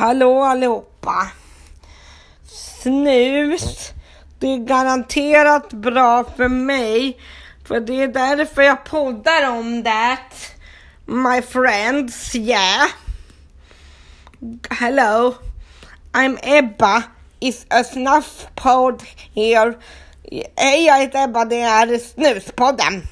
Hallå allihopa! Snus, det är garanterat bra för mig. För det är därför jag poddar om det. My friends, yeah. Hello, I'm Ebba. It's a snuff pod here. Hej, jag heter Ebba, det är Snuspodden.